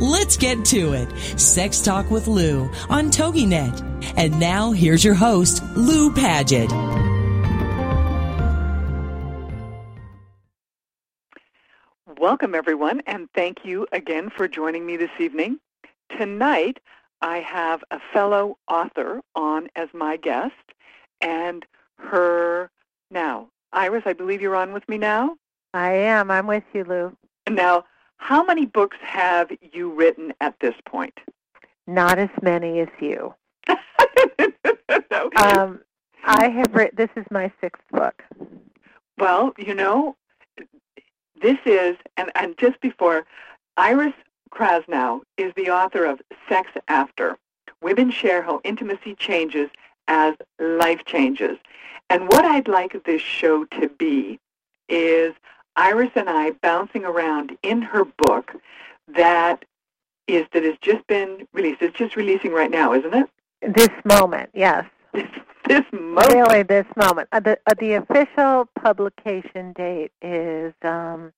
Let's get to it. Sex Talk with Lou on TogiNet. And now here's your host, Lou Paget. Welcome, everyone, and thank you again for joining me this evening. Tonight, I have a fellow author on as my guest, and her now. Iris, I believe you're on with me now? I am. I'm with you, Lou. Now, how many books have you written at this point? Not as many as you. um, I have written, this is my sixth book. Well, you know, this is, and, and just before, Iris Krasnow is the author of Sex After. Women share how intimacy changes as life changes. And what I'd like this show to be is Iris and I bouncing around in her book that is that has just been released. It's just releasing right now, isn't it? This moment, yes. This, this moment. Really, this moment. Uh, the uh, the official publication date is um,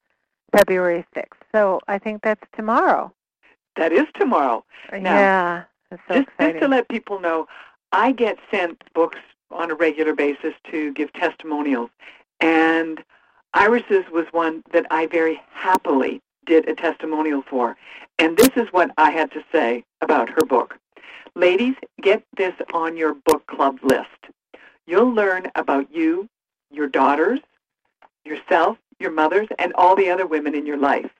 February sixth. So I think that's tomorrow. That is tomorrow. Now, yeah, so just, exciting. just to let people know, I get sent books on a regular basis to give testimonials, and Iris's was one that I very happily did a testimonial for. And this is what I had to say about her book. Ladies, get this on your book club list. You'll learn about you, your daughters, yourself, your mothers, and all the other women in your life.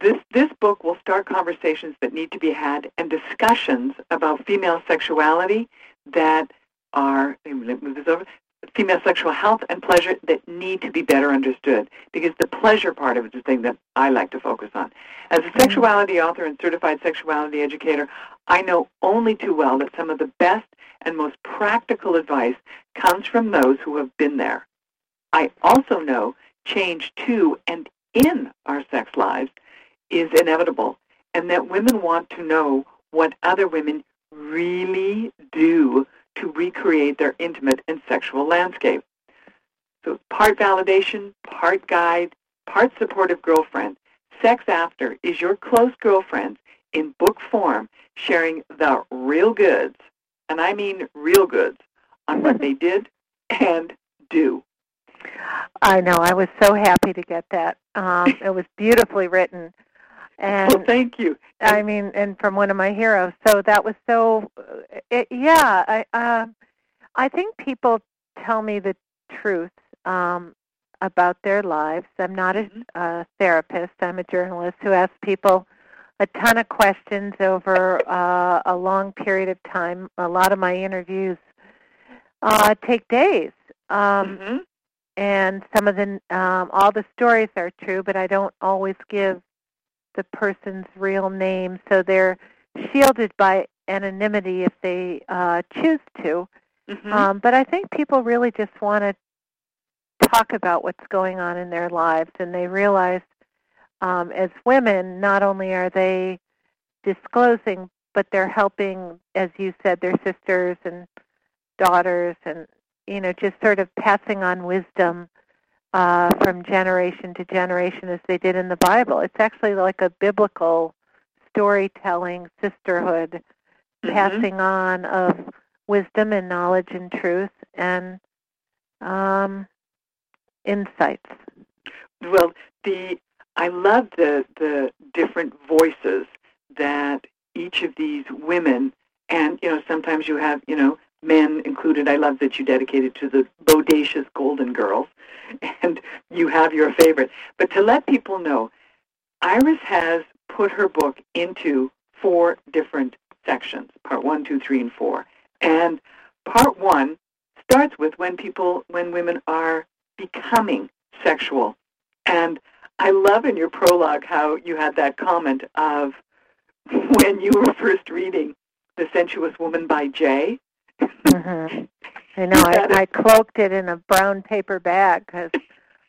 This, this book will start conversations that need to be had and discussions about female sexuality that are, let me move this over, female sexual health and pleasure that need to be better understood because the pleasure part of it is the thing that I like to focus on. As a mm. sexuality author and certified sexuality educator, I know only too well that some of the best and most practical advice comes from those who have been there. I also know change to and in our sex lives is inevitable and that women want to know what other women really do to recreate their intimate and sexual landscape. So part validation, part guide, part supportive girlfriend. Sex After is your close girlfriend in book form sharing the real goods, and I mean real goods, on what they did and do. I know. I was so happy to get that. Um, it was beautifully written. And well, thank you. I mean, and from one of my heroes. So that was so. It, yeah, I uh, I think people tell me the truth um, about their lives. I'm not a, Mhm. a therapist. I'm a journalist who asks people a ton of questions over uh, a long period of time. A lot of my interviews uh, take days. Um, Mhm. and some of the um, all the stories are true, but I don't always give the person's real name, so they're shielded by anonymity if they uh, choose to. Mhm. Um, but I think people really just want to talk about what's going on in their lives, and they realize um, as women, not only are they disclosing, but they're helping, as you said, their sisters and daughters, and you know, just sort of passing on wisdom uh, from generation to generation, as they did in the Bible. It's actually like a biblical storytelling sisterhood, Mhm. passing on of wisdom and knowledge and truth and um, insights. Well, the I love the the different voices that each of these women, and you know sometimes you have you know men included. I love that you dedicated to the bodacious Golden Girls, and you have your favorite. But to let people know, Iris has put her book into four different sections: part one, two, three, and four. And part one starts with when people, when women are becoming sexual. And I love in your prologue how you had that comment of when you were first reading The Sensuous Woman by Jay. Mm-hmm. I know. I, I cloaked it in a brown paper bag because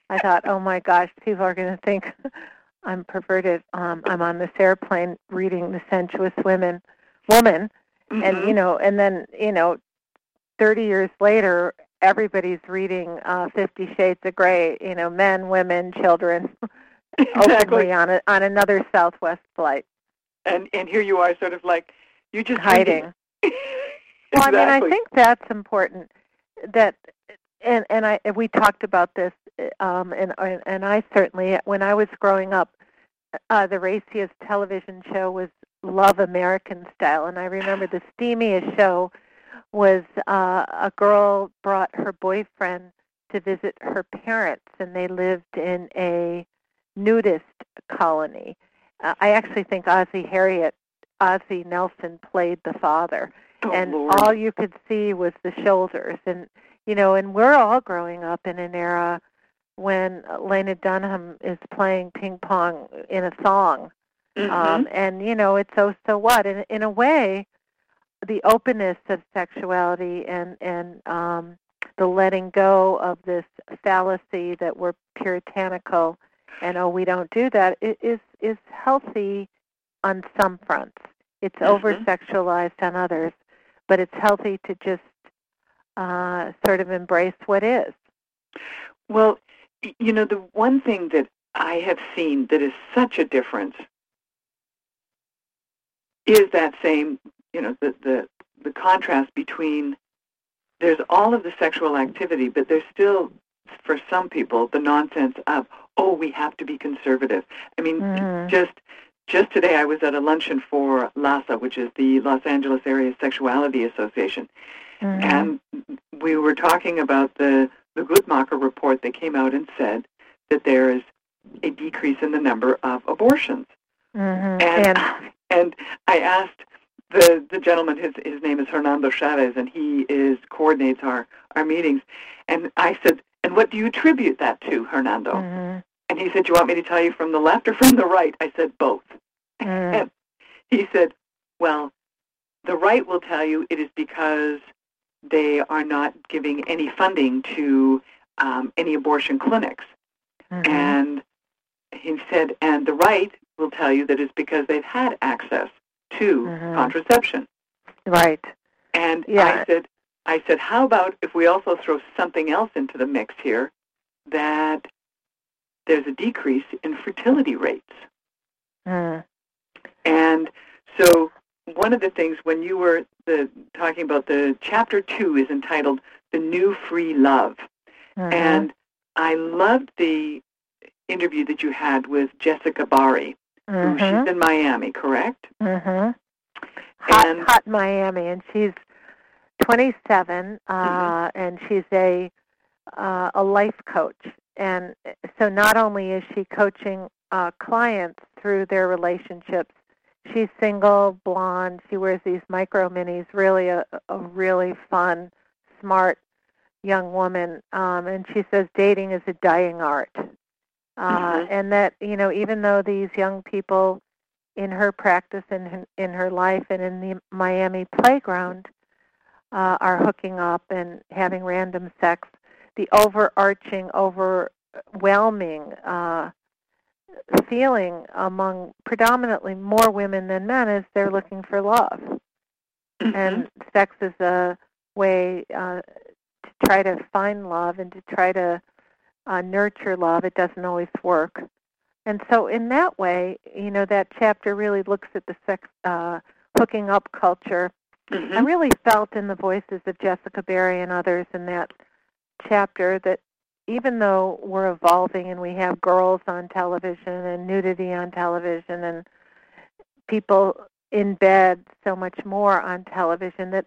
I thought, oh my gosh, people are going to think I'm perverted. Um, I'm on this airplane reading The Sensuous Women, Woman, mm-hmm. and you know, and then you know, 30 years later, everybody's reading uh, Fifty Shades of Grey. You know, men, women, children, exactly. openly on a, on another Southwest flight. And and here you are, sort of like you're just hiding. exactly. Well, I mean, I think that's important. That and and I we talked about this, um, and and I certainly when I was growing up, uh, the raciest television show was Love American Style, and I remember the steamiest show was uh, a girl brought her boyfriend to visit her parents, and they lived in a nudist colony. Uh, I actually think Ozzie Harriet, Ozzie Nelson played the father, oh, and Lord. all you could see was the shoulders. And you know, and we're all growing up in an era when Lena Dunham is playing ping pong in a song, mm-hmm. um, and you know, it's so so what. In in a way, the openness of sexuality and and um, the letting go of this fallacy that we're puritanical and oh we don't do that is is healthy on some fronts. It's mm-hmm. over sexualized on others, but it's healthy to just uh, sort of embrace what is. Well, you know the one thing that I have seen that is such a difference is that same you know the the the contrast between there's all of the sexual activity, but there's still for some people the nonsense of oh we have to be conservative. I mean mm-hmm. just just today I was at a luncheon for LASA, which is the Los Angeles Area Sexuality Association, mm-hmm. and we were talking about the the Guttmacher report that came out and said that there is a decrease in the number of abortions. Mm-hmm. And, and I asked the the gentleman his his name is Hernando Chavez and he is coordinates our our meetings and I said and what do you attribute that to Hernando mm-hmm. And he said do you want me to tell you from the left or from the right I said both mm. he said well the right will tell you it is because they are not giving any funding to um, any abortion clinics mm-hmm. and he said and the right will tell you that it's because they've had access to Mhm. contraception. right. And Yeah. I said, I said, how about if we also throw something else into the mix here, that there's a decrease in fertility rates. Mm. And so one of the things when you were the, talking about the chapter two is entitled "The New Free Love," Mhm. and I loved the interview that you had with Jessica Bari, who Mhm. she's in Miami, correct? Mm-hmm. Hot, And- hot Miami, and she's 27, uh, Mm-hmm. and she's a uh, a life coach. And so, not only is she coaching uh, clients through their relationships, she's single, blonde. She wears these micro minis. Really, a, a really fun, smart young woman. Um, and she says dating is a dying art. Uh, Mhm. and that you know even though these young people in her practice and in her life and in the Miami playground uh, are hooking up and having random sex, the overarching, overwhelming uh, feeling among predominantly more women than men is they're looking for love, Mhm. and sex is a way uh, to try to find love and to try to uh, nurture love. It doesn't always work. And so, in that way, you know, that chapter really looks at the sex uh, hooking up culture. I Mhm. really felt in the voices of Jessica Barry and others in that chapter that even though we're evolving and we have girls on television and nudity on television and people in bed so much more on television that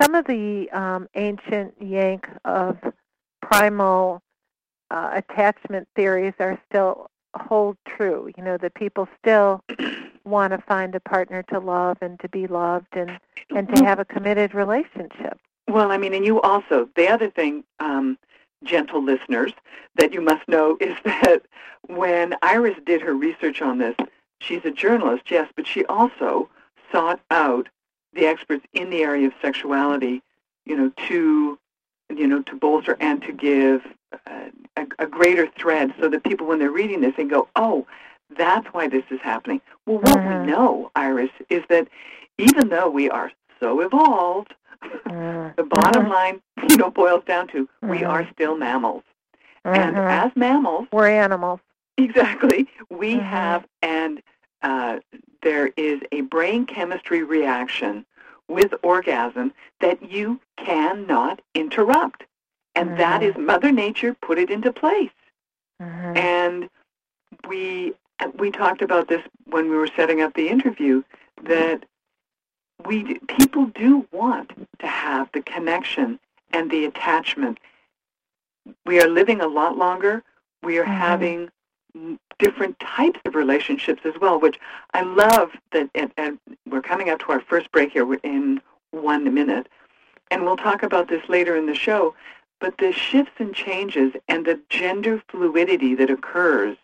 some of the um, ancient yank of primal uh, attachment theories are still hold true. You know that people still want to find a partner to love and to be loved and and to have a committed relationship. Well, I mean, and you also the other thing, um, gentle listeners, that you must know is that when Iris did her research on this, she's a journalist, yes, but she also sought out the experts in the area of sexuality, you know, to you know to bolster and to give uh, a, a greater thread, so that people, when they're reading this, they go, "Oh, that's why this is happening." Well, what Mhm. we know, Iris, is that even though we are so evolved. Mm-hmm. the bottom Mhm. line, you know, boils down to we are mm-hmm. still mammals, and mm-hmm. as mammals, We're animals. Exactly. We have, and uh, there is a brain chemistry reaction with orgasm that you cannot interrupt. And that is Mother Nature put it into place. And we we talked about this when we were setting up the interview that we people do want to have the connection and the attachment. We are living a lot longer. We are Mhm. having different types of relationships as well, which I love that. And, and we're coming up to our first break here in one minute, and we'll talk about this later in the show. But the shifts and changes and the gender fluidity that occurs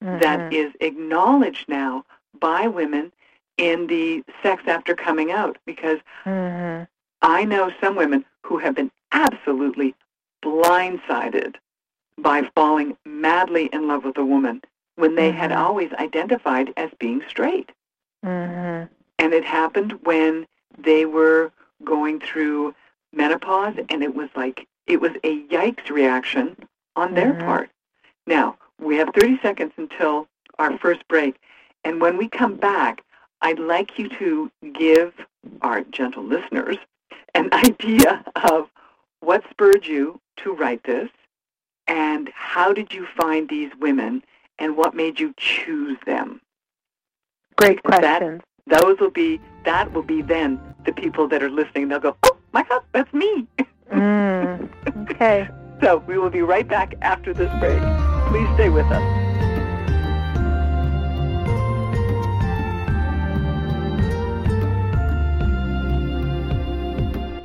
that Mhm. is acknowledged now by women in the sex after coming out because Mhm. I know some women who have been absolutely blindsided by falling madly in love with a woman when they had Mhm. always identified as being straight. Mhm. And it happened when they were going through menopause and it was like it was a yikes reaction on their Mhm. part. Now, we have 30 seconds until our first break. And when we come back, I'd like you to give our gentle listeners an idea of what spurred you to write this and how did you find these women and what made you choose them. Great That- questions. Those will be that will be then the people that are listening. They'll go, "Oh my God, that's me." Mm. Okay. So we will be right back after this break. Please stay with us.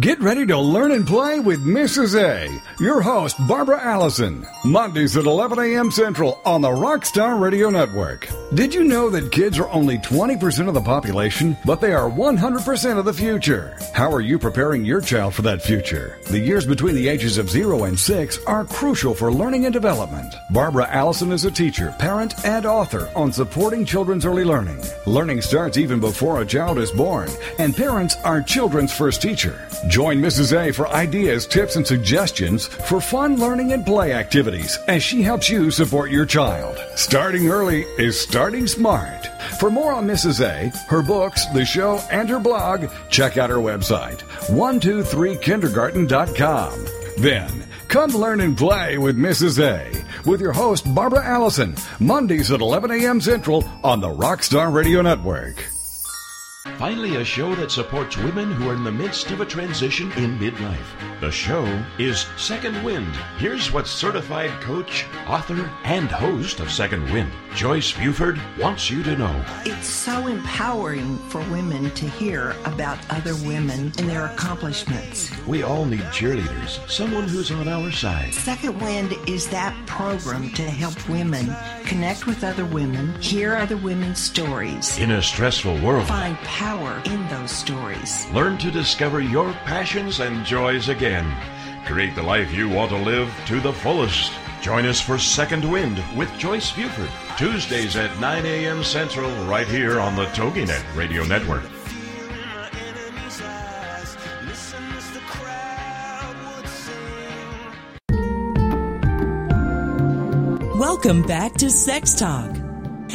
Get ready to learn and play with Mrs. A. Your host, Barbara Allison. Mondays at 11 a.m. Central on the Rockstar Radio Network. Did you know that kids are only 20% of the population, but they are 100% of the future? How are you preparing your child for that future? The years between the ages of 0 and 6 are crucial for learning and development. Barbara Allison is a teacher, parent, and author on supporting children's early learning. Learning starts even before a child is born, and parents are children's first teacher. Join Mrs. A for ideas, tips, and suggestions for fun learning and play activities as she helps you support your child. Starting early is starting smart. For more on Mrs. A, her books, the show, and her blog, check out her website, 123kindergarten.com. Then, come learn and play with Mrs. A with your host, Barbara Allison, Mondays at 11 a.m. Central on the Rockstar Radio Network. Finally, a show that supports women who are in the midst of a transition in midlife. The show is Second Wind. Here's what certified coach, author, and host of Second Wind, Joyce Buford, wants you to know. It's so empowering for women to hear about other women and their accomplishments. We all need cheerleaders, someone who's on our side. Second Wind is that program to help women connect with other women, hear other women's stories, In a stressful world, find power in those stories. learn to discover your passions and joys again. Create the life you want to live to the fullest. Join us for Second Wind with Joyce Buford, Tuesdays at 9 a.m. Central, right here on the TogiNet Radio Network. Welcome back to Sex Talk.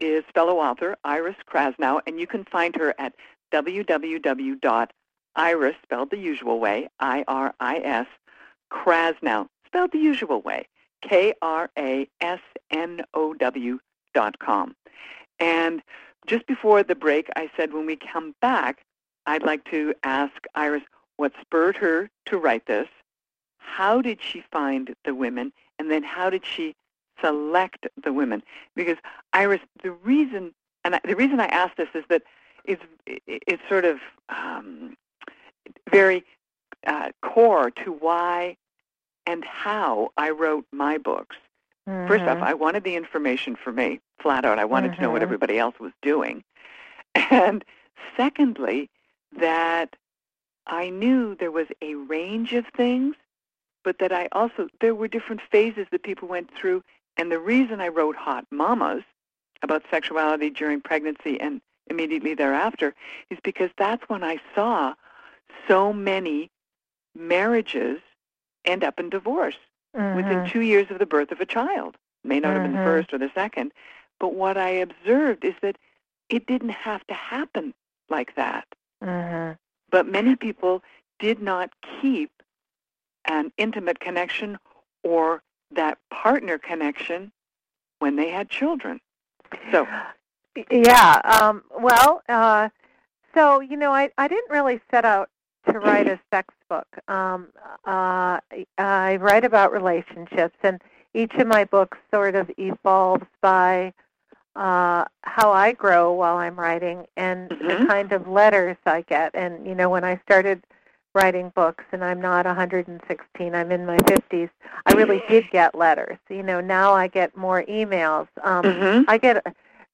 is fellow author Iris Krasnow, and you can find her at www.iris, spelled the usual way, I-R-I-S, Krasnow, spelled the usual way, K-R-A-S-N-O-W dot com. And just before the break, I said when we come back, I'd like to ask Iris what spurred her to write this, how did she find the women, and then how did she select the women? Because Iris, the reason, and I, the reason I ask this is that it's it's sort of um, very uh, core to why and how I wrote my books. Mm-hmm. First off, mm-hmm. I wanted the information for me, flat out. I wanted mm-hmm. to know what mm-hmm. everybody else was doing. And secondly, that I knew there was a range of things, but that I also, there were different phases that people went through. And the reason I wrote Hot Mamas about sexuality during pregnancy and immediately thereafter is because that's when I saw so many marriages end up in divorce mm-hmm. within two years of the birth of a child. May not mm-hmm. have been the mm-hmm. first or the second. But what I observed is that it didn't have to happen like that. Mm-hmm. But many people did not keep an intimate connection or that partner connection when they had children. So, yeah. Um, well, uh, so you know, I I didn't really set out to write a sex book. Um, uh, I write about relationships, and each of my books sort of evolves by uh, how I grow while I'm writing and mm-hmm. the kind of letters I get. And you know, when I started writing books, and I'm not 116, I'm in my 50s. I really did get letters. You know, now I get more emails. Um, mm-hmm. I get,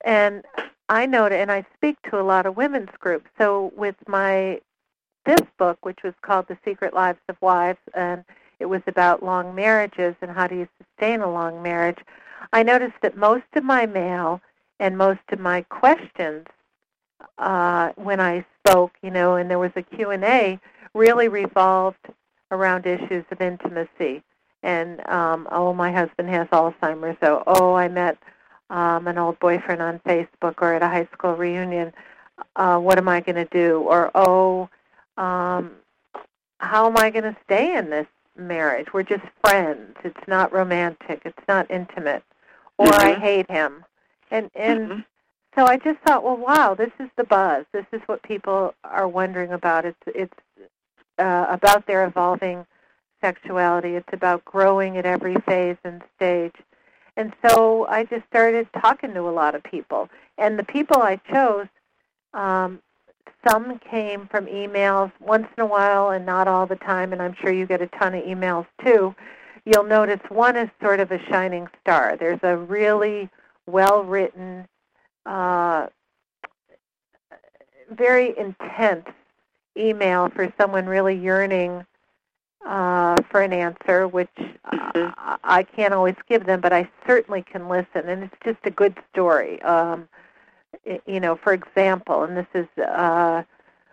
and I know, and I speak to a lot of women's groups. So with my this book, which was called The Secret Lives of Wives, and it was about long marriages and how do you sustain a long marriage, I noticed that most of my mail and most of my questions uh, when I spoke, you know, and there was a Q&A, really revolved around issues of intimacy. And, um, oh, my husband has Alzheimer's. So, oh, I met um, an old boyfriend on Facebook or at a high school reunion. Uh, what am I going to do? Or, oh, um, how am I going to stay in this marriage? We're just friends. It's not romantic. It's not intimate. Or mm-hmm. I hate him. And and mm-hmm. so I just thought, well, wow, this is the buzz. This is what people are wondering about. It's it's uh, about their evolving sexuality. It's about growing at every phase and stage. And so I just started talking to a lot of people. And the people I chose um, some came from emails once in a while and not all the time, and I'm sure you get a ton of emails too. You'll notice one is sort of a shining star. There's a really well written, uh, very intense email for someone really yearning uh, for an answer, which mm-hmm. uh, I can't always give them, but I certainly can listen, and it's just a good story. Um, you know, for example, and this is uh,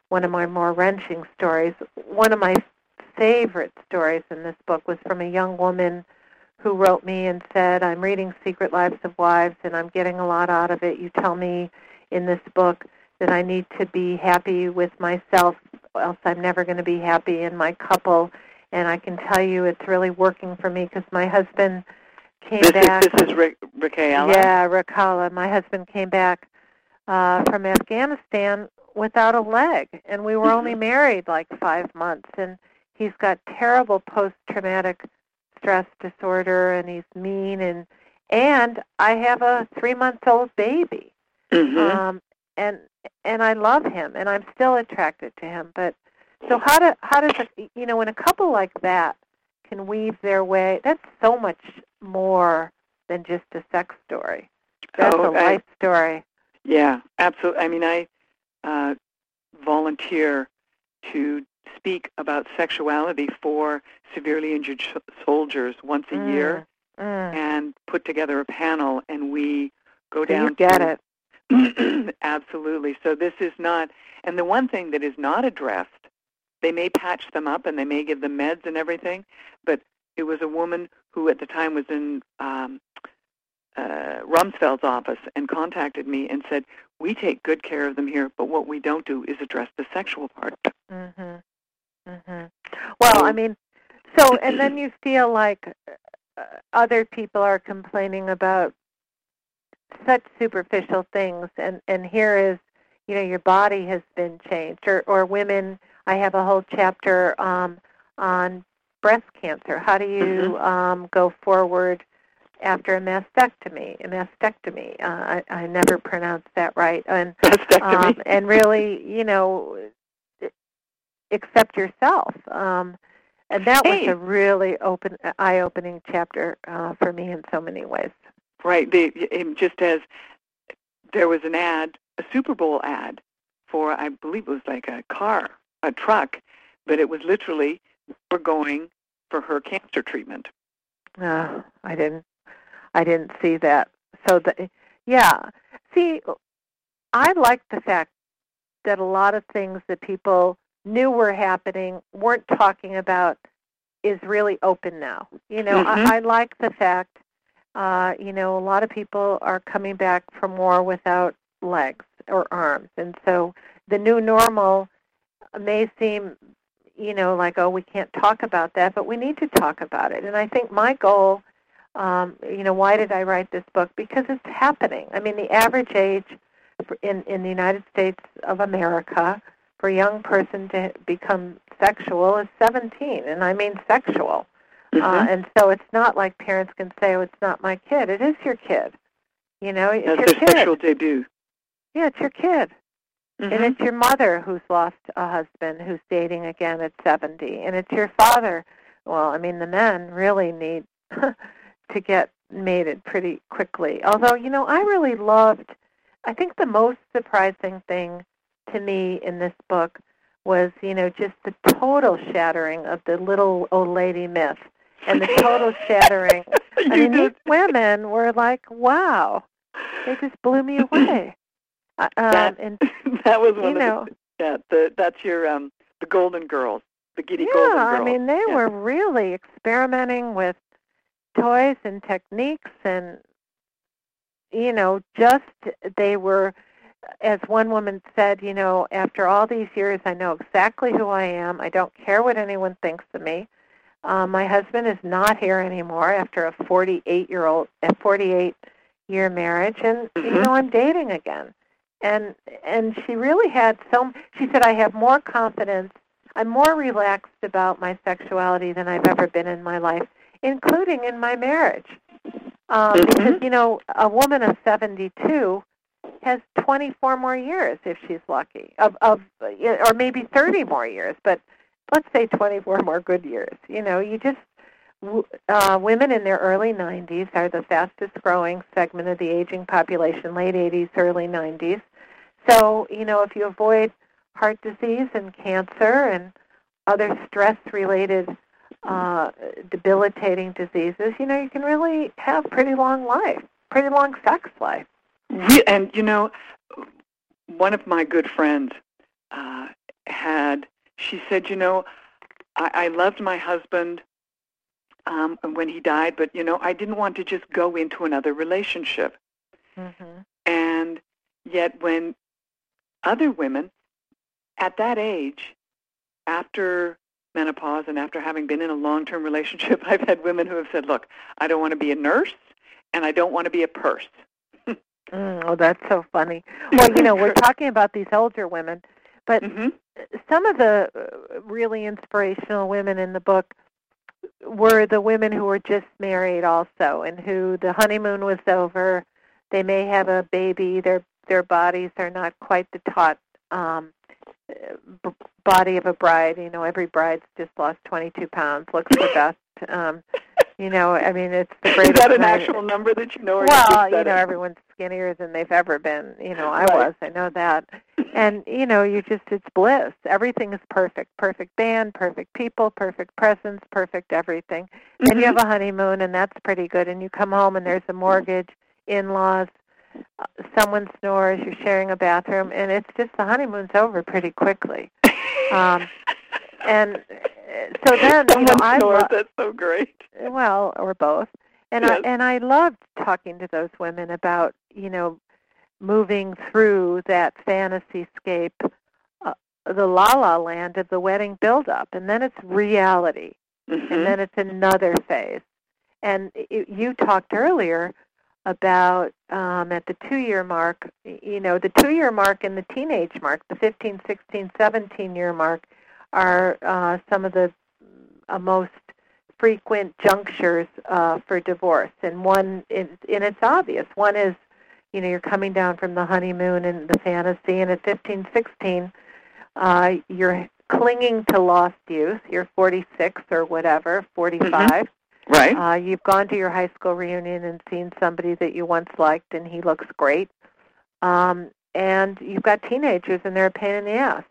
one of my more wrenching stories. One of my favorite stories in this book was from a young woman who wrote me and said, I'm reading Secret Lives of Wives and I'm getting a lot out of it. You tell me in this book that I need to be happy with myself, else I'm never going to be happy in my couple. And I can tell you it's really working for me because my husband came this back. Is, this is Rick, Raquel. Yeah, Raquel. My husband came back uh, from Afghanistan without a leg, and we were only married like five months. And he's got terrible post-traumatic stress disorder, and he's mean, and and I have a three-month-old baby, mm-hmm. um, and and I love him, and I'm still attracted to him. But so how do how does a, you know when a couple like that can weave their way? That's so much more than just a sex story. That's Oh, a I- life story. Yeah, absolutely. I mean, I uh, volunteer to speak about sexuality for severely injured sh- soldiers once a year, Mm. and put together a panel, and we go So down. you get to, it. Absolutely. So this is not, and the one thing that is not addressed, they may patch them up and they may give them meds and everything, but it was a woman who at the time was in um, uh, Rumsfeld's office and contacted me and said, "We take good care of them here, but what we don't do is address the sexual part." Mhm. Mhm. Well, I mean, so and then you feel like uh, other people are complaining about such superficial things, and and here is, you know, your body has been changed, or or women. I have a whole chapter um, on breast cancer. How do you um, go forward? After a mastectomy, a mastectomy. Uh, I, I never pronounced that right. And Mastectomy. um, and really, you know, accept yourself. Um, and that was a really open, eye-opening chapter uh, for me in so many ways. Right. They, it- just as there was an ad, a Super Bowl ad for, I believe it was like a car, a truck, but it was literally we're going for her cancer treatment. Uh, I didn't, I didn't see that. So the, yeah. See, I like the fact that a lot of things that people knew were happening weren't talking about is really open now. You know, Mhm. I, I like the fact, uh, you know, a lot of people are coming back from war without legs or arms, and so the new normal may seem, you know, like oh, we can't talk about that, but we need to talk about it. And I think my goal, um, you know, why did I write this book? Because it's happening. I mean, the average age in in the United States of America for a young person to become sexual is 17, and I mean sexual. Uh, Mhm. and so it's not like parents can say, "Oh, it's not my kid." It is your kid. You know, it's That's your their kid. sexual debut. Yeah, it's your kid. Mhm. And it's your mother who's lost a husband who's dating again at 70. And it's your father. Well, I mean, the men really need to get mated pretty quickly. Although, you know, I really loved, I think the most surprising thing to me in this book was, you know, just the total shattering of the little old lady myth and the total shattering. I mean, did. these women were like, wow, they just blew me away. Uh, um, That- and that was one you of know, the yeah. The that's your um the Golden Girls, the Giddy yeah, Golden Girls. I mean, they Yeah. were really experimenting with toys and techniques, and you know, just they were, as one woman said, you know, after all these years, I know exactly who I am. I don't care what anyone thinks of me. Uh, my husband is not here anymore after a 48 year old, a 48 year marriage, and you Mhm. know, I'm dating again. And and she really had so. She said, I have more confidence I'm more relaxed about my sexuality than I've ever been in my life, including in my marriage. Um, Mhm. Because, you know, a woman of 72 has 24 more years if she's lucky, of, of or maybe 30 more years, but let's say 24 more good years. You know, you just, uh, women in their early 90s are the fastest growing segment of the aging population, late 80s, early 90s. So, you know, if you avoid heart disease and cancer and other stress-related uh, debilitating diseases, you know, you can really have pretty long life, pretty long sex life. And you know, one of my good friends uh, had. She said, you know, I, I loved my husband um, when he died, but you know, I didn't want to just go into another relationship. Mm-hmm. And yet, when other women at that age, after menopause and after having been in a long-term relationship, I've had women who have said, "Look, I don't want to be a nurse, and I don't want to be a purse." Mm, oh, that's so funny. Well, you know, we're talking about these older women, but hmm some of the uh, really inspirational women in the book were the women who were just married also and who the honeymoon was over. They may have a baby. Their their bodies are not quite the taut um b- body of a bride. You know every bride's just lost 22 pounds. Looks the best. Um You know, I mean, it's the greatest. Is that an night- actual number that you know? Or well, you know, it? everyone's skinnier than they've ever been. You know, I Right. was. I know that. And you know, you just it's bliss. Everything is perfect. Perfect band, perfect people, perfect presents, perfect everything. And you have a honeymoon, and that's pretty good. And you come home, and there's a mortgage, in-laws, uh, someone snores. You're sharing a bathroom, and it's just the honeymoon's over pretty quickly. Um, and so then, you know, I lo- That's so great. well, or both. And Yes. I and I loved talking to those women about you know moving through that fantasy scape, uh, the la la land of the wedding build up, and then it's reality, Mhm. and then it's another phase. And it, you talked earlier about um, at the two year mark, you know, the two year mark and the teenage mark, the 15, 16, 17 year mark, are uh, some of the uh, most frequent junctures uh, for divorce. And one, is, and it's obvious. One is, you know, you're coming down from the honeymoon and the fantasy, and at 15, 16, uh, you're clinging to lost youth. You're 46 or whatever, 45. Right. Uh, you've gone to your high school reunion and seen somebody that you once liked, and he looks great. Um, and you've got teenagers, and they're a pain in the ass.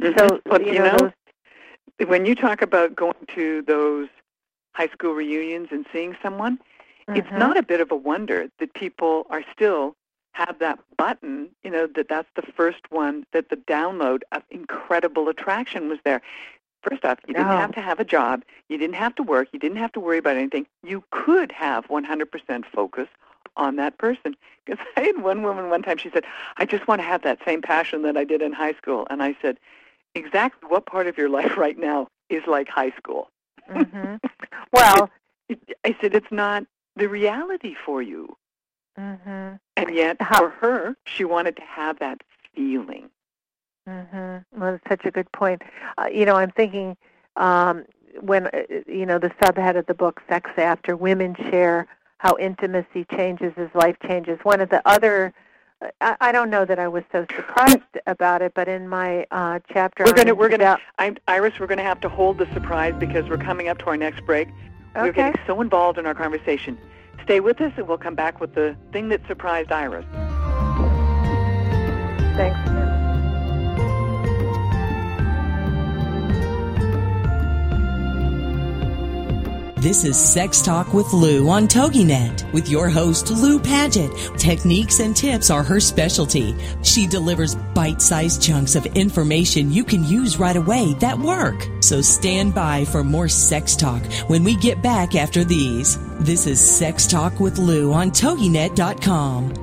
Mhm. So But you you know, know, those, when you talk about going to those high school reunions and seeing someone, it's Mhm. not a bit of a wonder that people are still have that button, you know, that that's the first one that the download of incredible attraction was there. First off, you didn't have to have a job. You didn't have to work. You didn't have to worry about anything. You could have 100% focus on that person. Because I had one woman one time, she said, I just want to have that same passion that I did in high school. And I said, exactly what part of your life right now is like high school? Mhm. Well, I said, it's not the reality for you. mhm. And yet, for her, she wanted to have that feeling. hmm Well, that's such a good point. Uh, you know, I'm thinking um, when uh, you know the subhead of the book, "Sex After," women share how intimacy changes as life changes. One of the other, I, I don't know that I was so surprised about it, but in my uh, chapter, We're gonna, we're gonna, I, Iris, we're gonna have to hold the surprise because we're coming up to our next break. We're getting so involved in our conversation. Stay with us, and we'll come back with the thing that surprised Iris. This is Sex Talk with Lou on TogiNet with your host Lou Paget. Techniques and tips are her specialty. She delivers bite-sized chunks of information you can use right away that work. So stand by for more sex talk when we get back after these. This is Sex Talk with Lou on TogiNet.com.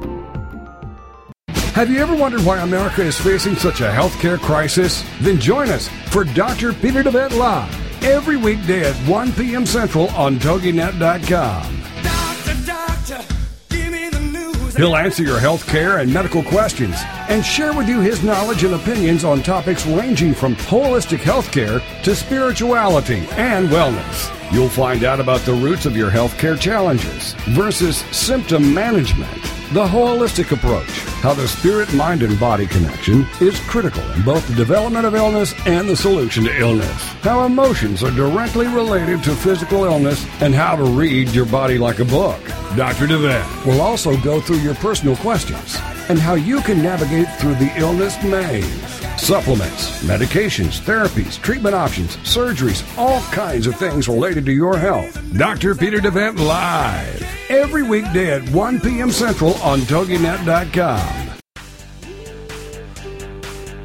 Have you ever wondered why America is facing such a healthcare crisis? Then join us for Dr. Peter DeVette Live every weekday at 1 p.m. Central on TogiNet.com. Doctor, doctor, give me the news. He'll answer your health care and medical questions and share with you his knowledge and opinions on topics ranging from holistic healthcare to spirituality and wellness. You'll find out about the roots of your healthcare challenges versus symptom management, the holistic approach, how the spirit, mind, and body connection is critical in both the development of illness and the solution to illness, how emotions are directly related to physical illness, and how to read your body like a book. Dr. DeVette will also go through your personal questions and how you can navigate through the illness maze. Supplements, medications, therapies, treatment options, surgeries, all kinds of things related to your health. Dr. Peter DeVette Live. Every weekday at 1 p.m. Central on TogiNet.com.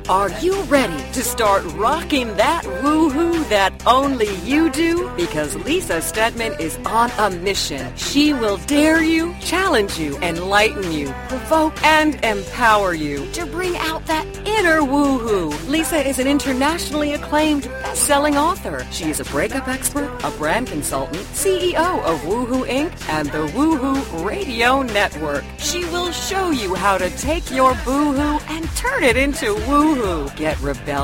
Are you ready to start rocking that woohoo that only you do? Because Lisa Steadman is on a mission. She will dare you, challenge you, enlighten you, provoke, and empower you to bring out that inner woohoo. Lisa is an internationally acclaimed best-selling author. She is a breakup expert, a brand consultant, CEO of Woohoo Inc. and the Woohoo Radio Network. She will show you how to take your boohoo and turn it into woohoo get rebellious,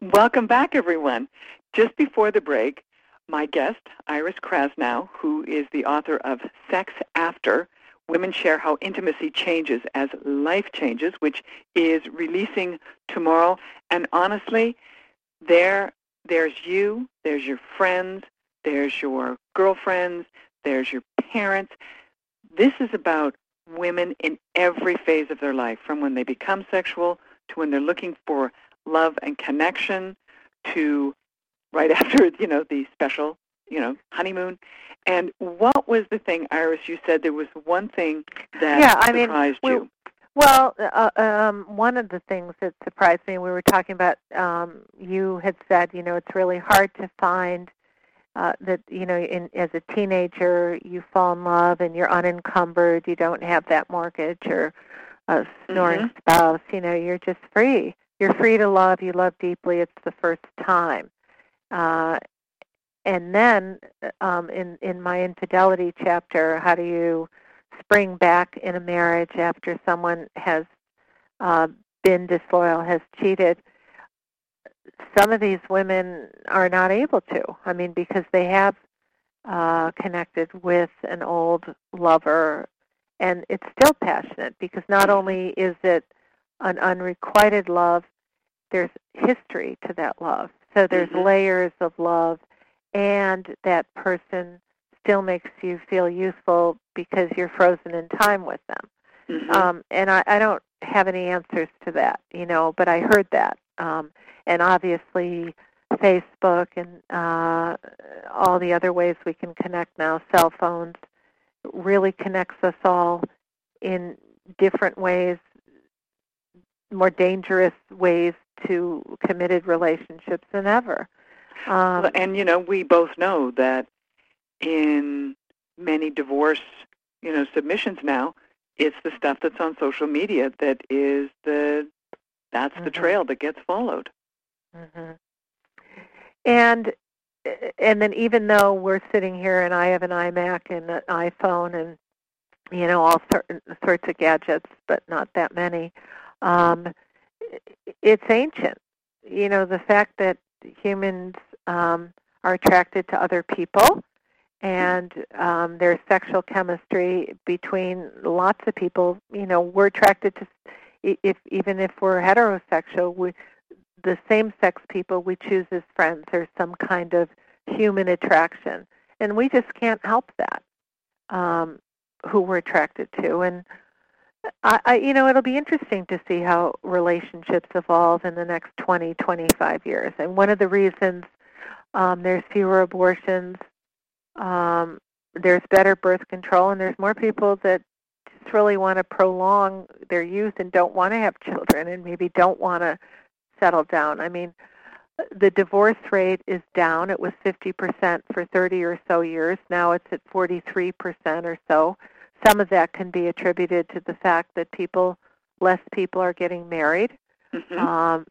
Welcome back, everyone. Just before the break, my guest, Iris Krasnow, who is the author of Sex After, Women Share How Intimacy Changes as Life Changes, which is releasing tomorrow. And honestly, there, there's you, there's your friends, there's your girlfriends, there's your parents. This is about women in every phase of their life, from when they become sexual to when they're looking for love and connection to right after, you know, the special, you know, honeymoon. And what was the thing, Iris? You said there was one thing that Yeah, I mean, surprised we- you. Well, uh, um, one of the things that surprised me, we were talking about, um, you had said, you know, it's really hard to find uh, that, you know, in, as a teenager, you fall in love and you're unencumbered, you don't have that mortgage or a snoring Mhm. spouse, you know, you're just free. You're free to love, you love deeply, it's the first time. Uh, and then um, in, in my infidelity chapter, how do you spring back in a marriage after someone has uh, been disloyal, has cheated. Some of these women are not able to. I mean, because they have uh, connected with an old lover, and it's still passionate because not only is it an unrequited love, there's history to that love. So there's Mhm. layers of love, and that person still makes you feel useful because you're frozen in time with them. Mhm. Um, and I, I don't have any answers to that, you know, but I heard that. Um, and obviously, Facebook and uh, all the other ways we can connect now, cell phones, really connects us all in different ways, more dangerous ways to committed relationships than ever. Um, and you know, we both know that in many divorce, you know, submissions now, it's the stuff that's on social media that is the that's the Mhm. trail that gets followed. hmm And and then even though we're sitting here and I have an iMac and an iPhone and you know all certain sorts of gadgets, but not that many, um, it's ancient. You know the fact that humans um, are attracted to other people, and um, there's sexual chemistry between lots of people. You know we're attracted to if even if we're heterosexual, we the same sex people we choose as friends. There's some kind of human attraction, and we just can't help that. Um, who we're attracted to, and I, you know, it'll be interesting to see how relationships evolve in the next 20, 25 years. And one of the reasons um, there's fewer abortions, um, there's better birth control, and there's more people that just really want to prolong their youth and don't want to have children and maybe don't want to settle down. I mean, the divorce rate is down. It was 50% for 30 or so years. Now it's at 43% or so. Some of that can be attributed to the fact that people, less people are getting married. Mhm. Um,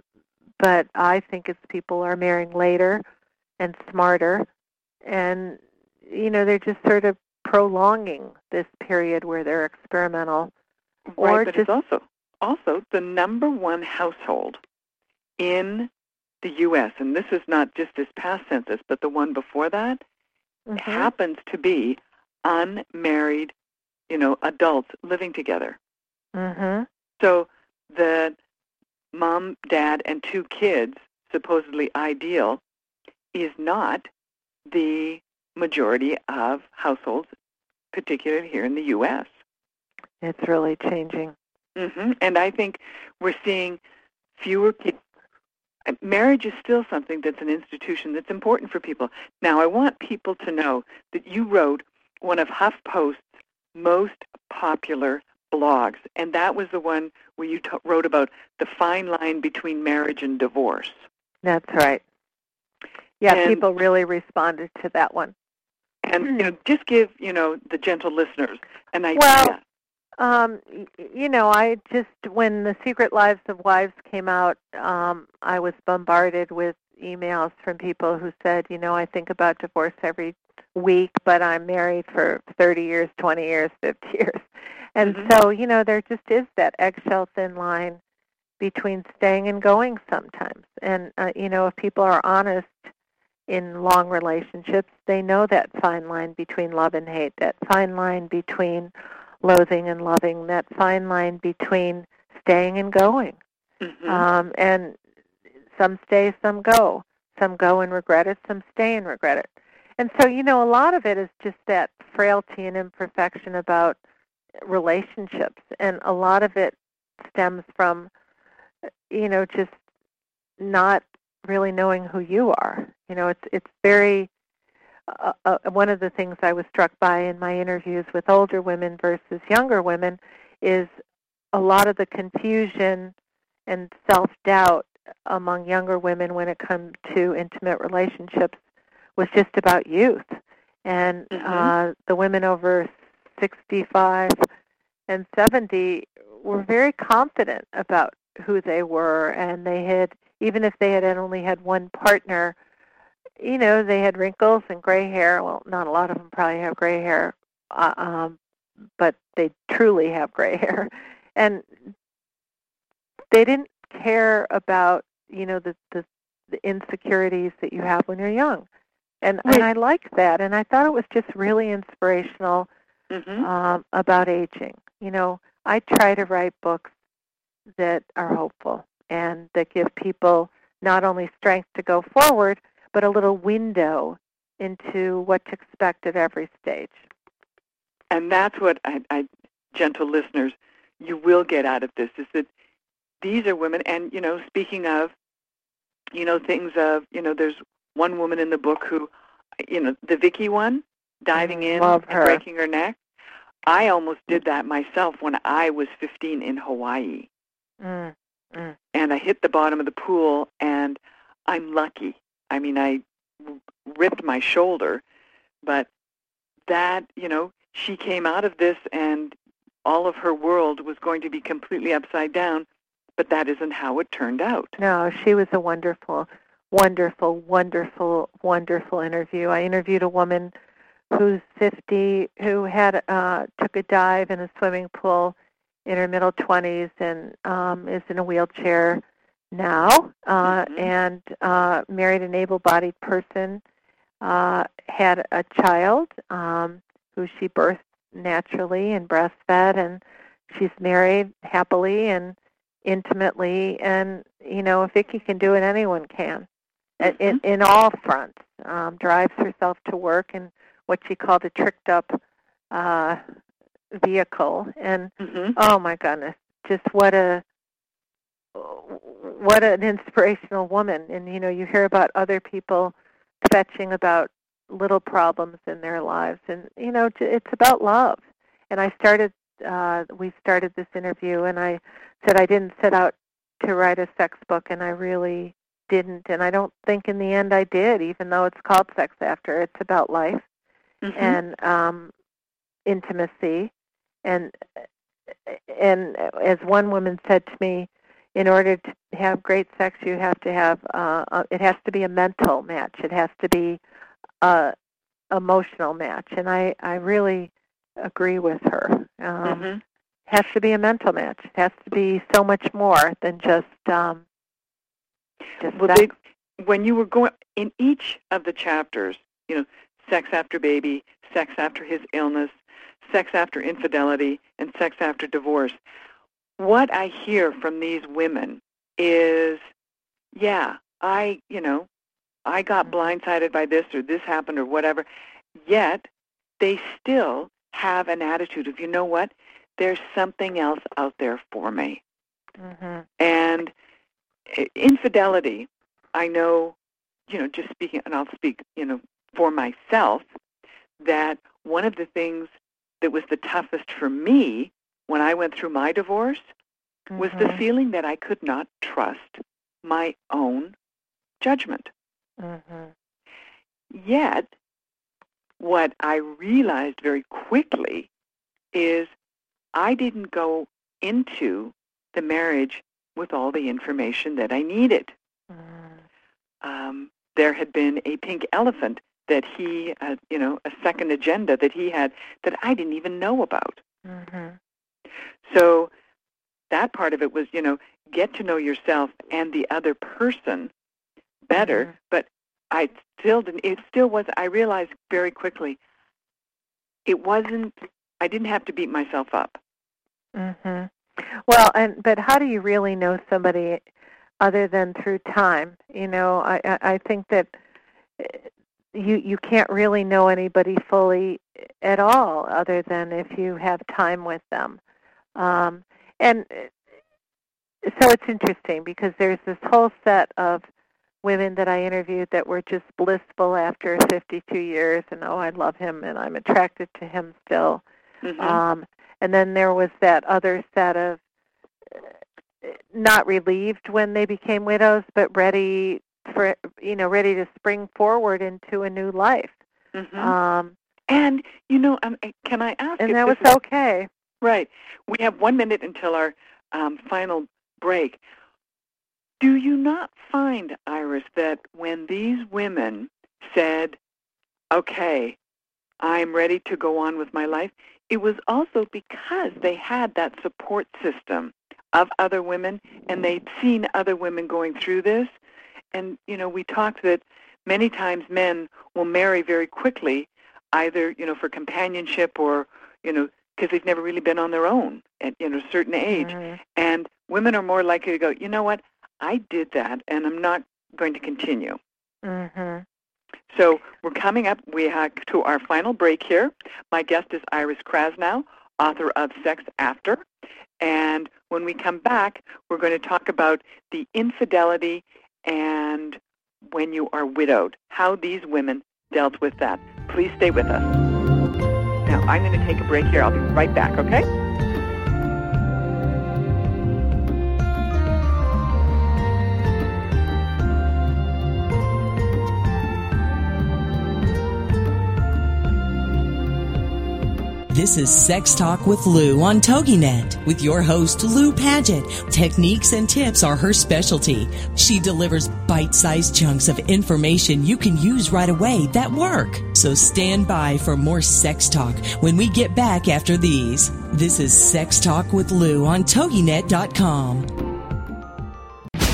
but I think it's people are marrying later and smarter, and you know they're just sort of prolonging this period where they're experimental. or right, but just- it's also also the number one household in the U.S. and this is not just this past census, but the one before that Mhm. happens to be unmarried, you know, adults living together. Mhm. So the mom, dad, and two kids, supposedly ideal, is not the majority of households, particularly here in the U.S. It's really changing. hmm And I think we're seeing fewer people. Marriage is still something that's an institution that's important for people. Now, I want people to know that you wrote one of HuffPost's most popular blogs, and that was the one where you t- wrote about the fine line between marriage and divorce. That's right. Yeah, And- people really responded to that one. And you know, just give you know the gentle listeners an idea. Well, Um, you know, I just when the Secret Lives of Wives came out, um, I was bombarded with emails from people who said, you know, I think about divorce every week, but I'm married for 30 years, 20 years, 50 years. And Mhm. so, you know, there just is that eggshell thin line between staying and going sometimes. And uh, you know, if people are honest in long relationships, they know that fine line between love and hate, that fine line between loathing and loving, that fine line between staying and going. Mhm. Um, and some stay, some go. Some go and regret it, some stay and regret it. And so, you know, a lot of it is just that frailty and imperfection about relationships. And a lot of it stems from, you know, just not really knowing who you are. You know, it's it's very uh, uh, one of the things I was struck by in my interviews with older women versus younger women is a lot of the confusion and self-doubt among younger women when it comes to intimate relationships was just about youth. And Mhm. uh, the women over 65 and 70 were very confident about who they were, and they had, even if they had only had one partner, you know, they had wrinkles and gray hair. Well, not a lot of them probably have gray hair, uh, um, but they truly have gray hair, and they didn't care about, you know, the the, the insecurities that you have when you're young, and Right. and I liked that, and I thought it was just really inspirational Mhm. um, about aging. You know, I try to write books that are hopeful and that give people not only strength to go forward, but a little window into what to expect at every stage. And that's what I, I, gentle listeners, you will get out of this is that these are women. And you know, speaking of, you know, things of, you know, there's one woman in the book who, you know, the Vicky one, diving in Love and her. breaking her neck. I almost did that myself when I was 15 in Hawaii, Mm. and I hit the bottom of the pool, and I'm lucky. I mean, I ripped my shoulder, but that, you know, she came out of this and all of her world was going to be completely upside down, but that isn't how it turned out. No, she was a wonderful, wonderful, wonderful, wonderful interview. I interviewed a woman who's 50 who had uh, took a dive in a swimming pool in her middle 20s and um, is in a wheelchair now uh, Mhm. and uh, married an able-bodied person. Uh, had a child um, who she birthed naturally and breastfed, and she's married happily and intimately. And you know, if Vicky can do it, anyone can. In- In, in all fronts, um, drives herself to work in what she called a tricked-up uh, vehicle, and hmm oh my goodness, just what a what an inspirational woman. And you know, you hear about other people fetching about little problems in their lives, and you know, it's about love. And I started, uh, we started this interview, and I said I didn't set out to write a sex book, and I really didn't. And I don't think in the end I did, even though it's called Sex After. It's about life hmm and um, intimacy. And and as one woman said to me, in order to have great sex, you have to have uh, uh, it has to be a mental match. It has to be a emotional match, and I I really agree with her. Um, hmm Has to be a mental match. It has to be so much more than just um, just Well, sex. they, when you were going in each of the chapters, you know, sex after baby, sex after his illness, sex after infidelity, and sex after divorce. What I hear from these women is, yeah, I, you know, I got blindsided by this or this happened or whatever. Yet they still have an attitude of, you know what? There's something else out there for me. Mm-hmm. And infidelity, I know, you know, just speaking, and I'll speak, you know, for myself, that one of the things that was the toughest for me when I went through my divorce was the Mhm. feeling that I could not trust my own judgment. Mhm. Yet, what I realized very quickly is I didn't go into the marriage with all the information that I needed. Mm. Um, there had been a pink elephant that he, uh, you know, a second agenda that he had that I didn't even know about. Mhm. So that part of it was, you know, get to know yourself and the other person better. Mhm. But I still didn't. It still was. I realized very quickly. It wasn't. I didn't have to beat myself up. Mm Mhm. Well, and but how do you really know somebody other than through time? You know, I I, I think that eh, you you can't really know anybody fully at all other than if you have time with them. Um, and eh, so it's interesting because there's this whole set of women that I interviewed that were just blissful after 52 years, and oh, I love him and I'm attracted to him still. Mhm. Um, and then there was that other set of uh, not relieved when they became widows, but ready for you know ready to spring forward into a new life. Mhm. Um, and you know, um, uh, can I ask? and that was is- okay. Right. We have one minute until our um, final break. Do you not find, Iris, that when these women said, okay, I'm ready to go on with my life, it was also because they had that support system of other women and they'd seen other women going through this. And, you know, we talked that many times men will marry very quickly, either, you know, for companionship or, you know, because they've never really been on their own at you know a certain age. Mhm. And women are more likely to go, you know what, I did that, and I'm not going to continue. Mhm. So we're coming up. We have to our final break here. My guest is Iris Krasnow, author of Sex After. And when we come back, we're going to talk about the infidelity and when you are widowed, how these women dealt with that. Please stay with us. Now, I'm going to take a break here. I'll be right back, okay? This is Sex Talk with Lou on TogiNet with your host, Lou Paget. Techniques and tips are her specialty. She delivers bite sized chunks of information you can use right away that work. So stand by for more sex talk when we get back after these. This is Sex Talk with Lou on TogiNet.com.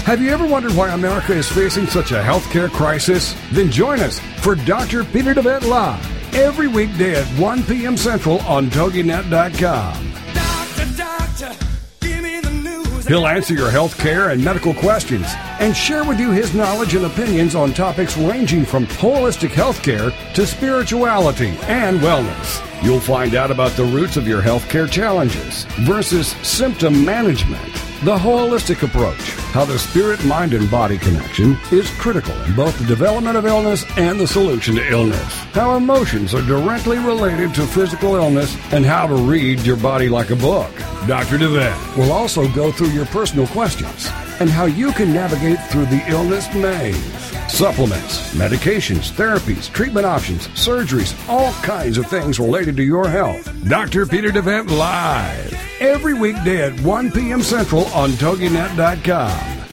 Have you ever wondered why America is facing such a healthcare crisis? Then join us for Dr. Peter DeVette Live every weekday at 1 p.m. Central on TogiNet.com. Doctor, doctor, give me the news. He'll answer your health care and medical questions and share with you his knowledge and opinions on topics ranging from holistic healthcare to spirituality and wellness. You'll find out about the roots of your healthcare challenges versus symptom management, the holistic approach, how the spirit, mind, and body connection is critical in both the development of illness and the solution to illness, how emotions are directly related to physical illness, and how to read your body like a book. Dr. DeVette will also go through your personal questions and how you can navigate through the illness maze. Supplements, medications, therapies, treatment options, surgeries, all kinds of things related to your health. Dr. Peter DeVette Live. Every weekday at 1 p.m. Central on TogiNet.com.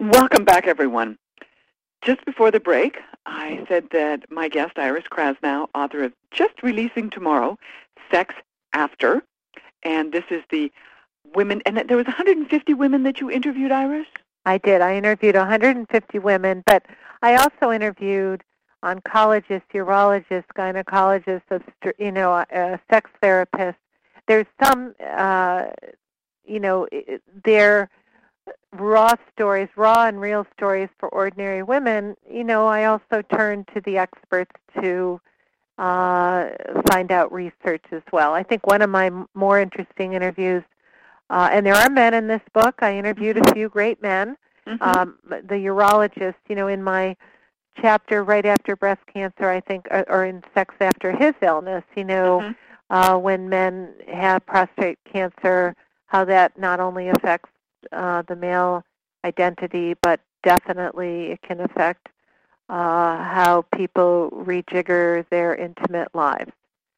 Welcome back, everyone. Just before the break, I said that my guest, Iris Krasnow, author of just releasing tomorrow, Sex After, and this is the women, and there was 150 women that you interviewed, Iris? I did. I interviewed 150 women, but I also interviewed oncologists, urologists, gynecologists, you know, uh, sex therapists. There's some, uh, you know, they're raw stories, raw and real stories for ordinary women, you know, I also turn to the experts to uh, find out research as well. I think one of my more interesting interviews, uh, and there are men in this book. I interviewed a few great men. Mm-hmm. Um, the urologist, you know, in my chapter right after breast cancer, I think, or, or in sex after his illness, you know, Mhm. uh, when men have prostate cancer, how that not only affects uh, the male identity, but definitely it can affect uh, how people rejigger their intimate lives.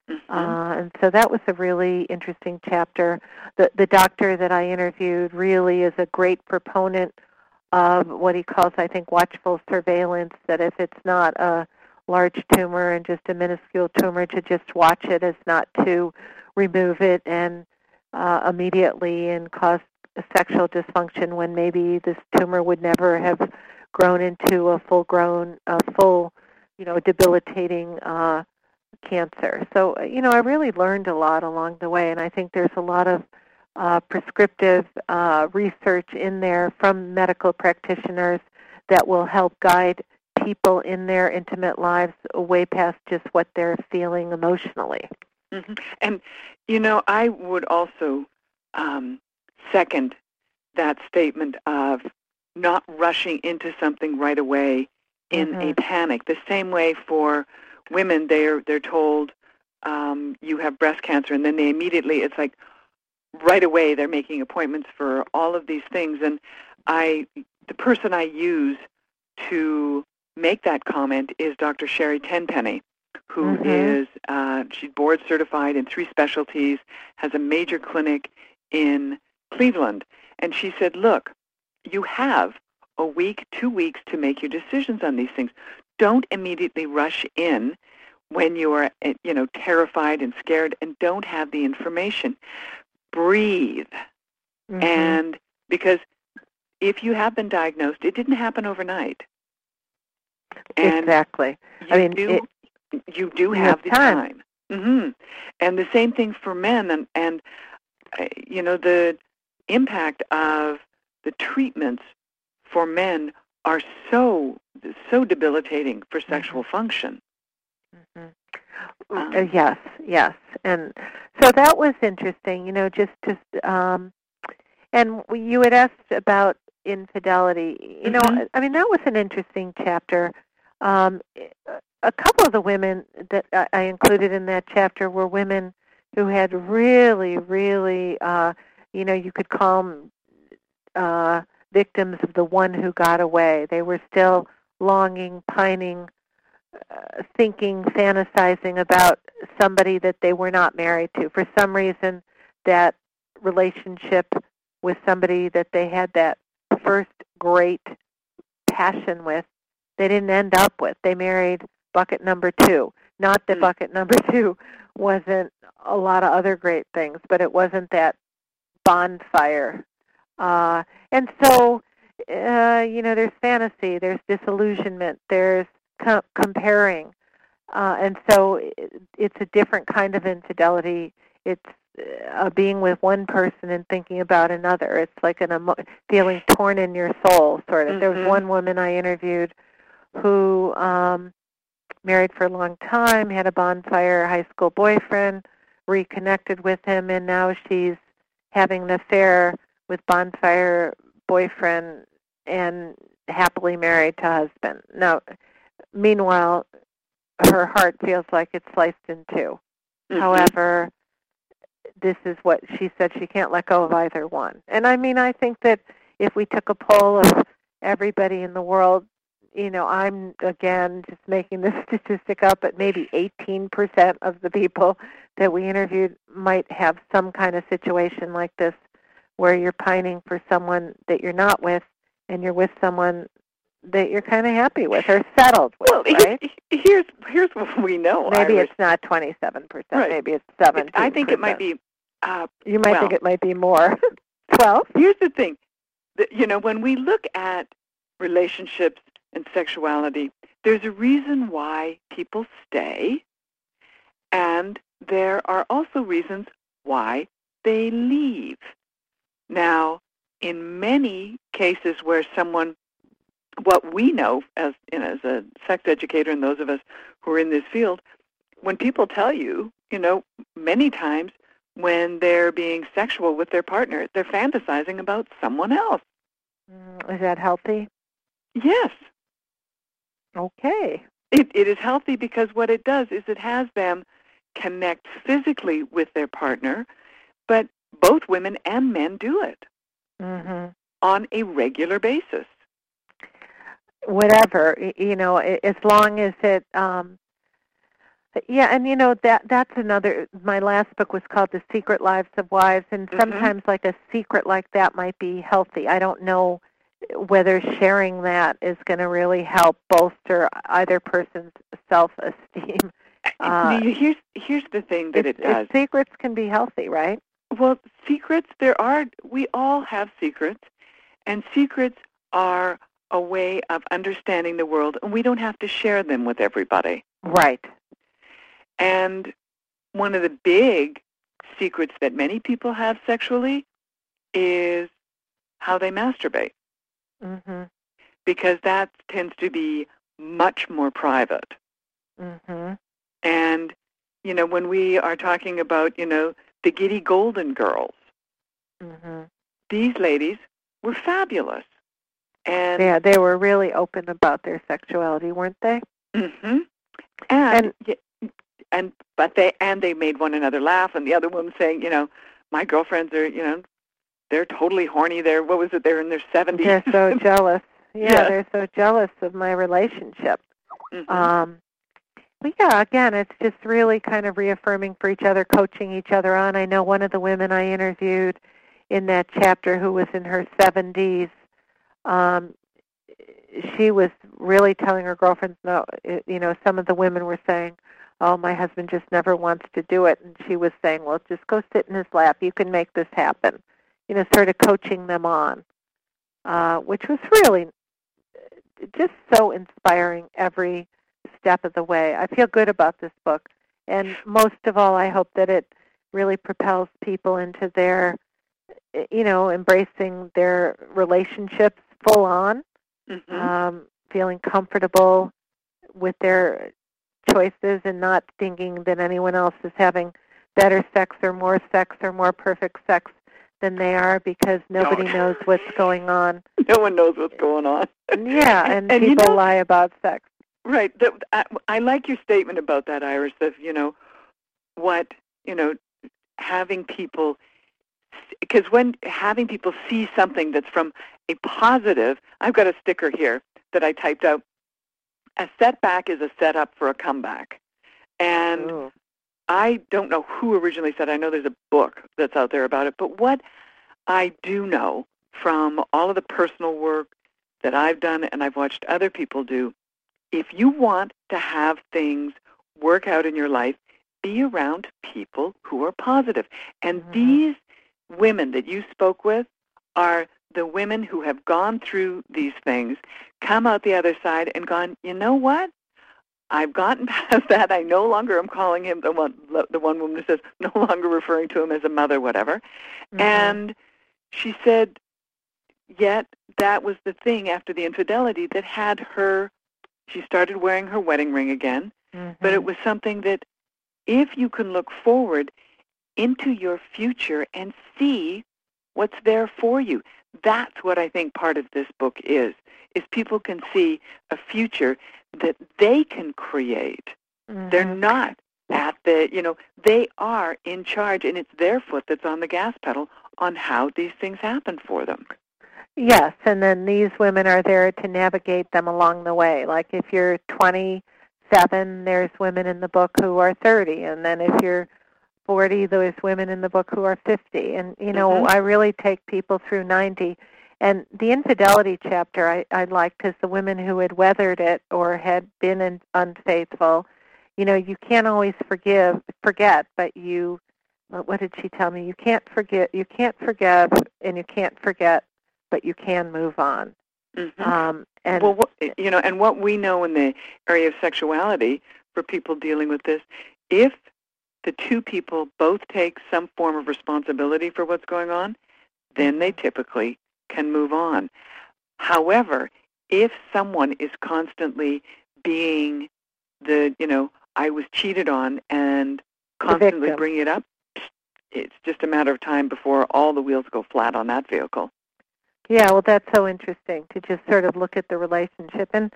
Mhm. Uh, and so that was a really interesting chapter. The the doctor that I interviewed really is a great proponent of what he calls, I think, watchful surveillance. That if it's not a large tumor and just a minuscule tumor, to just watch it as not to remove it and uh, immediately and cause sexual dysfunction when maybe this tumor would never have grown into a full grown, uh, full, you know, debilitating uh, cancer. So, you know, I really learned a lot along the way, and I think there's a lot of uh, prescriptive uh, research in there from medical practitioners that will help guide people in their intimate lives way past just what they're feeling emotionally. Mhm. And you know, I would also um, second that statement of not rushing into something right away in a Mhm. panic. The same way for women, they're they're told um, you have breast cancer, and then they immediately it's like right away they're making appointments for all of these things. And I, the person I use to make that comment is Dr. Sherry Tenpenny, who Mhm. is uh, she's board certified in three specialties, has a major clinic in Cleveland, and she said, "Look, you have a week, two weeks to make your decisions on these things. Don't immediately rush in when you are, eh, you know, terrified and scared, and don't have the information. Breathe, Mhm. and because if you have been diagnosed, it didn't happen overnight. And exactly. I mean, do, you do have have the time. time. hmm And the same thing for men, and and uh, you know the impact of the treatments for men are so so debilitating for sexual function. Mhm. Um, Uh, yes, yes, and so that was interesting. You know, just just um, and you had asked about infidelity. You know, Mhm. I mean that was an interesting chapter. Um, a couple of the women that I- I included in that chapter were women who had really, really uh, you know, you could call them uh, victims of the one who got away. They were still longing, pining, uh, thinking, fantasizing about somebody that they were not married to. For some reason, that relationship with somebody that they had that first great passion with, they didn't end up with. They married bucket number two. Not that Mm. bucket number two wasn't a lot of other great things, but it wasn't that bonfire. Uh, and so, uh, you know, there's fantasy, there's disillusionment, there's co- comparing. Uh, and so it, it's a different kind of infidelity. It's uh, being with one person and thinking about another. It's like an emo- feeling torn in your soul, sort of. There was Mhm. one woman I interviewed who um, married for a long time, had a bonfire high school boyfriend, reconnected with him, and now she's having an affair with bonfire boyfriend and happily married to husband. Now, meanwhile, her heart feels like it's sliced in 2 Mhm. However, this is what she said she can't let go of either one. And I mean, I think that if we took a poll of everybody in the world, you know, I'm again just making this statistic up, but maybe 18% of the people that we interviewed might have some kind of situation like this where you're pining for someone that you're not with and you're with someone that you're kind of happy with or settled with, well, right? he- here's here's what we know. Maybe Iris. it's not 27%, Right. maybe it's 17%. I think it might be. Uh, You might think it might be more. 12? here's the thing. You know, when we look at relationships and sexuality, there's a reason why people stay, and there are also reasons why they leave. Now, in many cases where someone, what we know as you know, as a sex educator and those of us who are in this field, when people tell you, you know, many times when they're being sexual with their partner, they're fantasizing about someone else. Mm, Is that healthy? Yes, Okay. it, it is healthy because what it does is it has them connect physically with their partner, but both women and men do it hmm on a regular basis. Whatever, you know, as long as it um yeah, and you know that that's another my last book was called The Secret Lives of Wives and Mhm. sometimes like a secret like that might be healthy. I don't know whether sharing that is going to really help bolster either person's self-esteem. Uh, here's here's the thing that If- it does. secrets can be healthy, right? Well, secrets, there are, we all have secrets, and secrets are a way of understanding the world, and we don't have to share them with everybody. Right. And one of the big secrets that many people have sexually is how they masturbate, Mhm. because that tends to be much more private. Mm-hmm. And, you know, when we are talking about, you know, the giddy golden girls, mm-hmm. these ladies were fabulous. And Yeah, they were really open about their sexuality, weren't they? Mm-hmm. And, y and but they and they made one another laugh, and the other woman saying, you know, my girlfriends are, you know, they're totally horny. They're what was it? They're in their seventies. They're so jealous. Yeah, Yes. they're so jealous of my relationship. Mhm. Um, but yeah, again, it's just really kind of reaffirming for each other, coaching each other on. I know one of the women I interviewed in that chapter who was in her 70s, um, she was really telling her girlfriends, no, you know, some of the women were saying, oh, my husband just never wants to do it. And she was saying, well, just go sit in his lap. You can make this happen. You know, sort of coaching them on, uh, which was really just so inspiring every step of the way. I feel good about this book. And most of all, I hope that it really propels people into their, you know, embracing their relationships full on, Mhm. um, feeling comfortable with their choices and not thinking that anyone else is having better sex or more sex or more perfect sex than they are because nobody Don't. knows what's going on. no one knows what's going on. Yeah, and, And you people know- lie about sex. Right. The, I, I like your statement about that, Iris. Of you know, what you know, having people because when having people see something that's from a positive, I've got a sticker here that I typed out. A setback is a setup for a comeback. And Ooh. I don't know who originally said. I know there's a book that's out there about it, but what I do know from all of the personal work that I've done and I've watched other people do, if you want to have things work out in your life, be around people who are positive. And Mhm. these women that you spoke with are the women who have gone through these things, come out the other side and gone, you know what? I've gotten past that. I no longer am calling him the one the one woman who says no longer referring to him as a mother, whatever. Mhm. And she said, yet that was the thing after the infidelity that had her. She started wearing her wedding ring again, but it Mhm. was something that if you can look forward into your future and see what's there for you, that's what I think part of this book is. Is people can see a future that they can create. They're Mhm. not at the, you know, they are in charge and it's their foot that's on the gas pedal on how these things happen for them. Yes, and then these women are there to navigate them along the way. Like if you're 27, there's women in the book who are 30, and then if you're 40, there's women in the book who are 50. And you know, Mhm. I really take people through 90. And the infidelity chapter I, I liked because the women who had weathered it or had been in, unfaithful, you know, you can't always forgive, forget, but you. What did she tell me? You can't forget. You can't forgive, and you can't forget, but you can move on. Mhm. Um, and well, what, you know, and what we know in the area of sexuality for people dealing with this, if the two people both take some form of responsibility for what's going on, then they typically can move on. However, if someone is constantly being the, you know, I was cheated on and constantly bringing it up, it's just a matter of time before all the wheels go flat on that vehicle. Yeah, well, that's so interesting to just sort of look at the relationship. And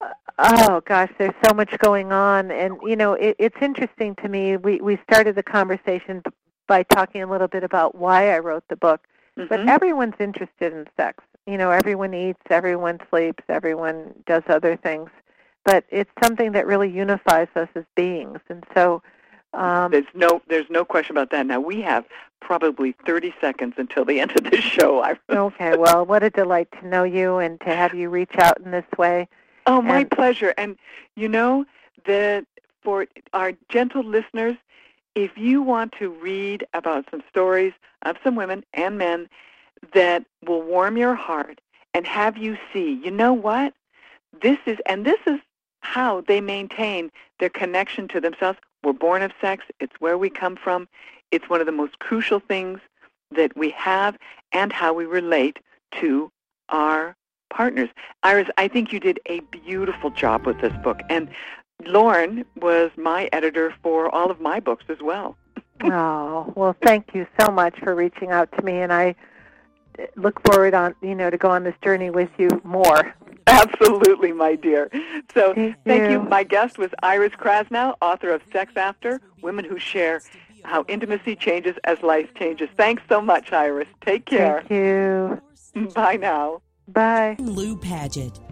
uh, oh gosh, there's so much going on, and you know, it, it's interesting to me. We we started the conversation by talking a little bit about why I wrote the book, but Mhm. everyone's interested in sex. You know, everyone eats, everyone sleeps, everyone does other things, but it's something that really unifies us as beings. And so, um, There's no there's no question about that. Now we have probably 30 seconds until the end of this show. Okay, well, what a delight to know you and to have you reach out in this way. oh, my and- pleasure. And you know that for our gentle listeners, if you want to read about some stories of some women and men that will warm your heart and have you see, you know what? This is and this is how they maintain their connection to themselves. We're born of sex. It's where we come from. It's one of the most crucial things that we have and how we relate to our partners. Iris, I think you did a beautiful job with this book. And Lauren was my editor for all of my books as well. Oh, well, thank you so much for reaching out to me, and I look forward on you know to go on this journey with you more. Absolutely, my dear. So Thank thank you. you. My guest was Iris Krasnow, author of Sex After, Women Who Share How Intimacy Changes as Life Changes. Thanks so much, Iris. Take care. Thank you. Bye now. Bye. Lou Paget.